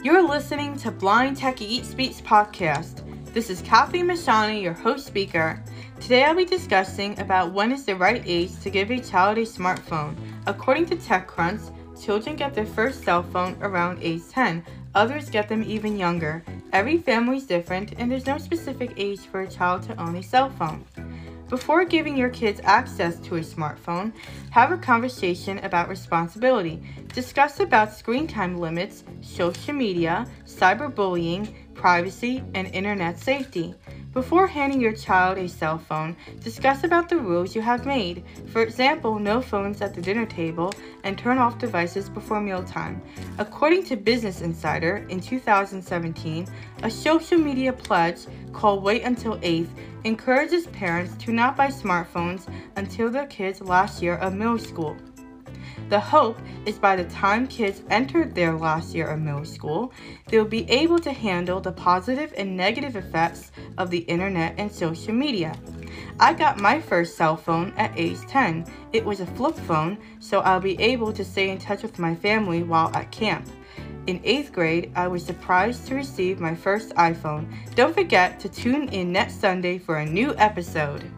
You're listening to Blind Techie Eat Speaks podcast. This is Kathy Mashani, your host speaker. Today I'll be discussing about when is the right age to give a child a smartphone. According to TechCrunch, children get their first cell phone around age 10. Others get them even younger. Every family is different, and there's no specific age for a child to own a cell phone. Before giving your kids access to a smartphone, have a conversation about responsibility. Discuss about screen time limits, social media, cyberbullying, privacy, and internet safety. Before handing your child a cell phone, discuss about the rules you have made. For example, no phones at the dinner table and turn off devices before mealtime. According to Business Insider, in 2017, a social media pledge called Wait Until 8th encourages parents to not buy smartphones until their kids' last year of middle school. The hope is by the time kids enter their last year of middle school, they will be able to handle the positive and negative effects of the internet and social media. I got my first cell phone at age 10. It was a flip phone, so I'll be able to stay in touch with my family while at camp. In 8th grade, I was surprised to receive my first iPhone. Don't forget to tune in next Sunday for a new episode.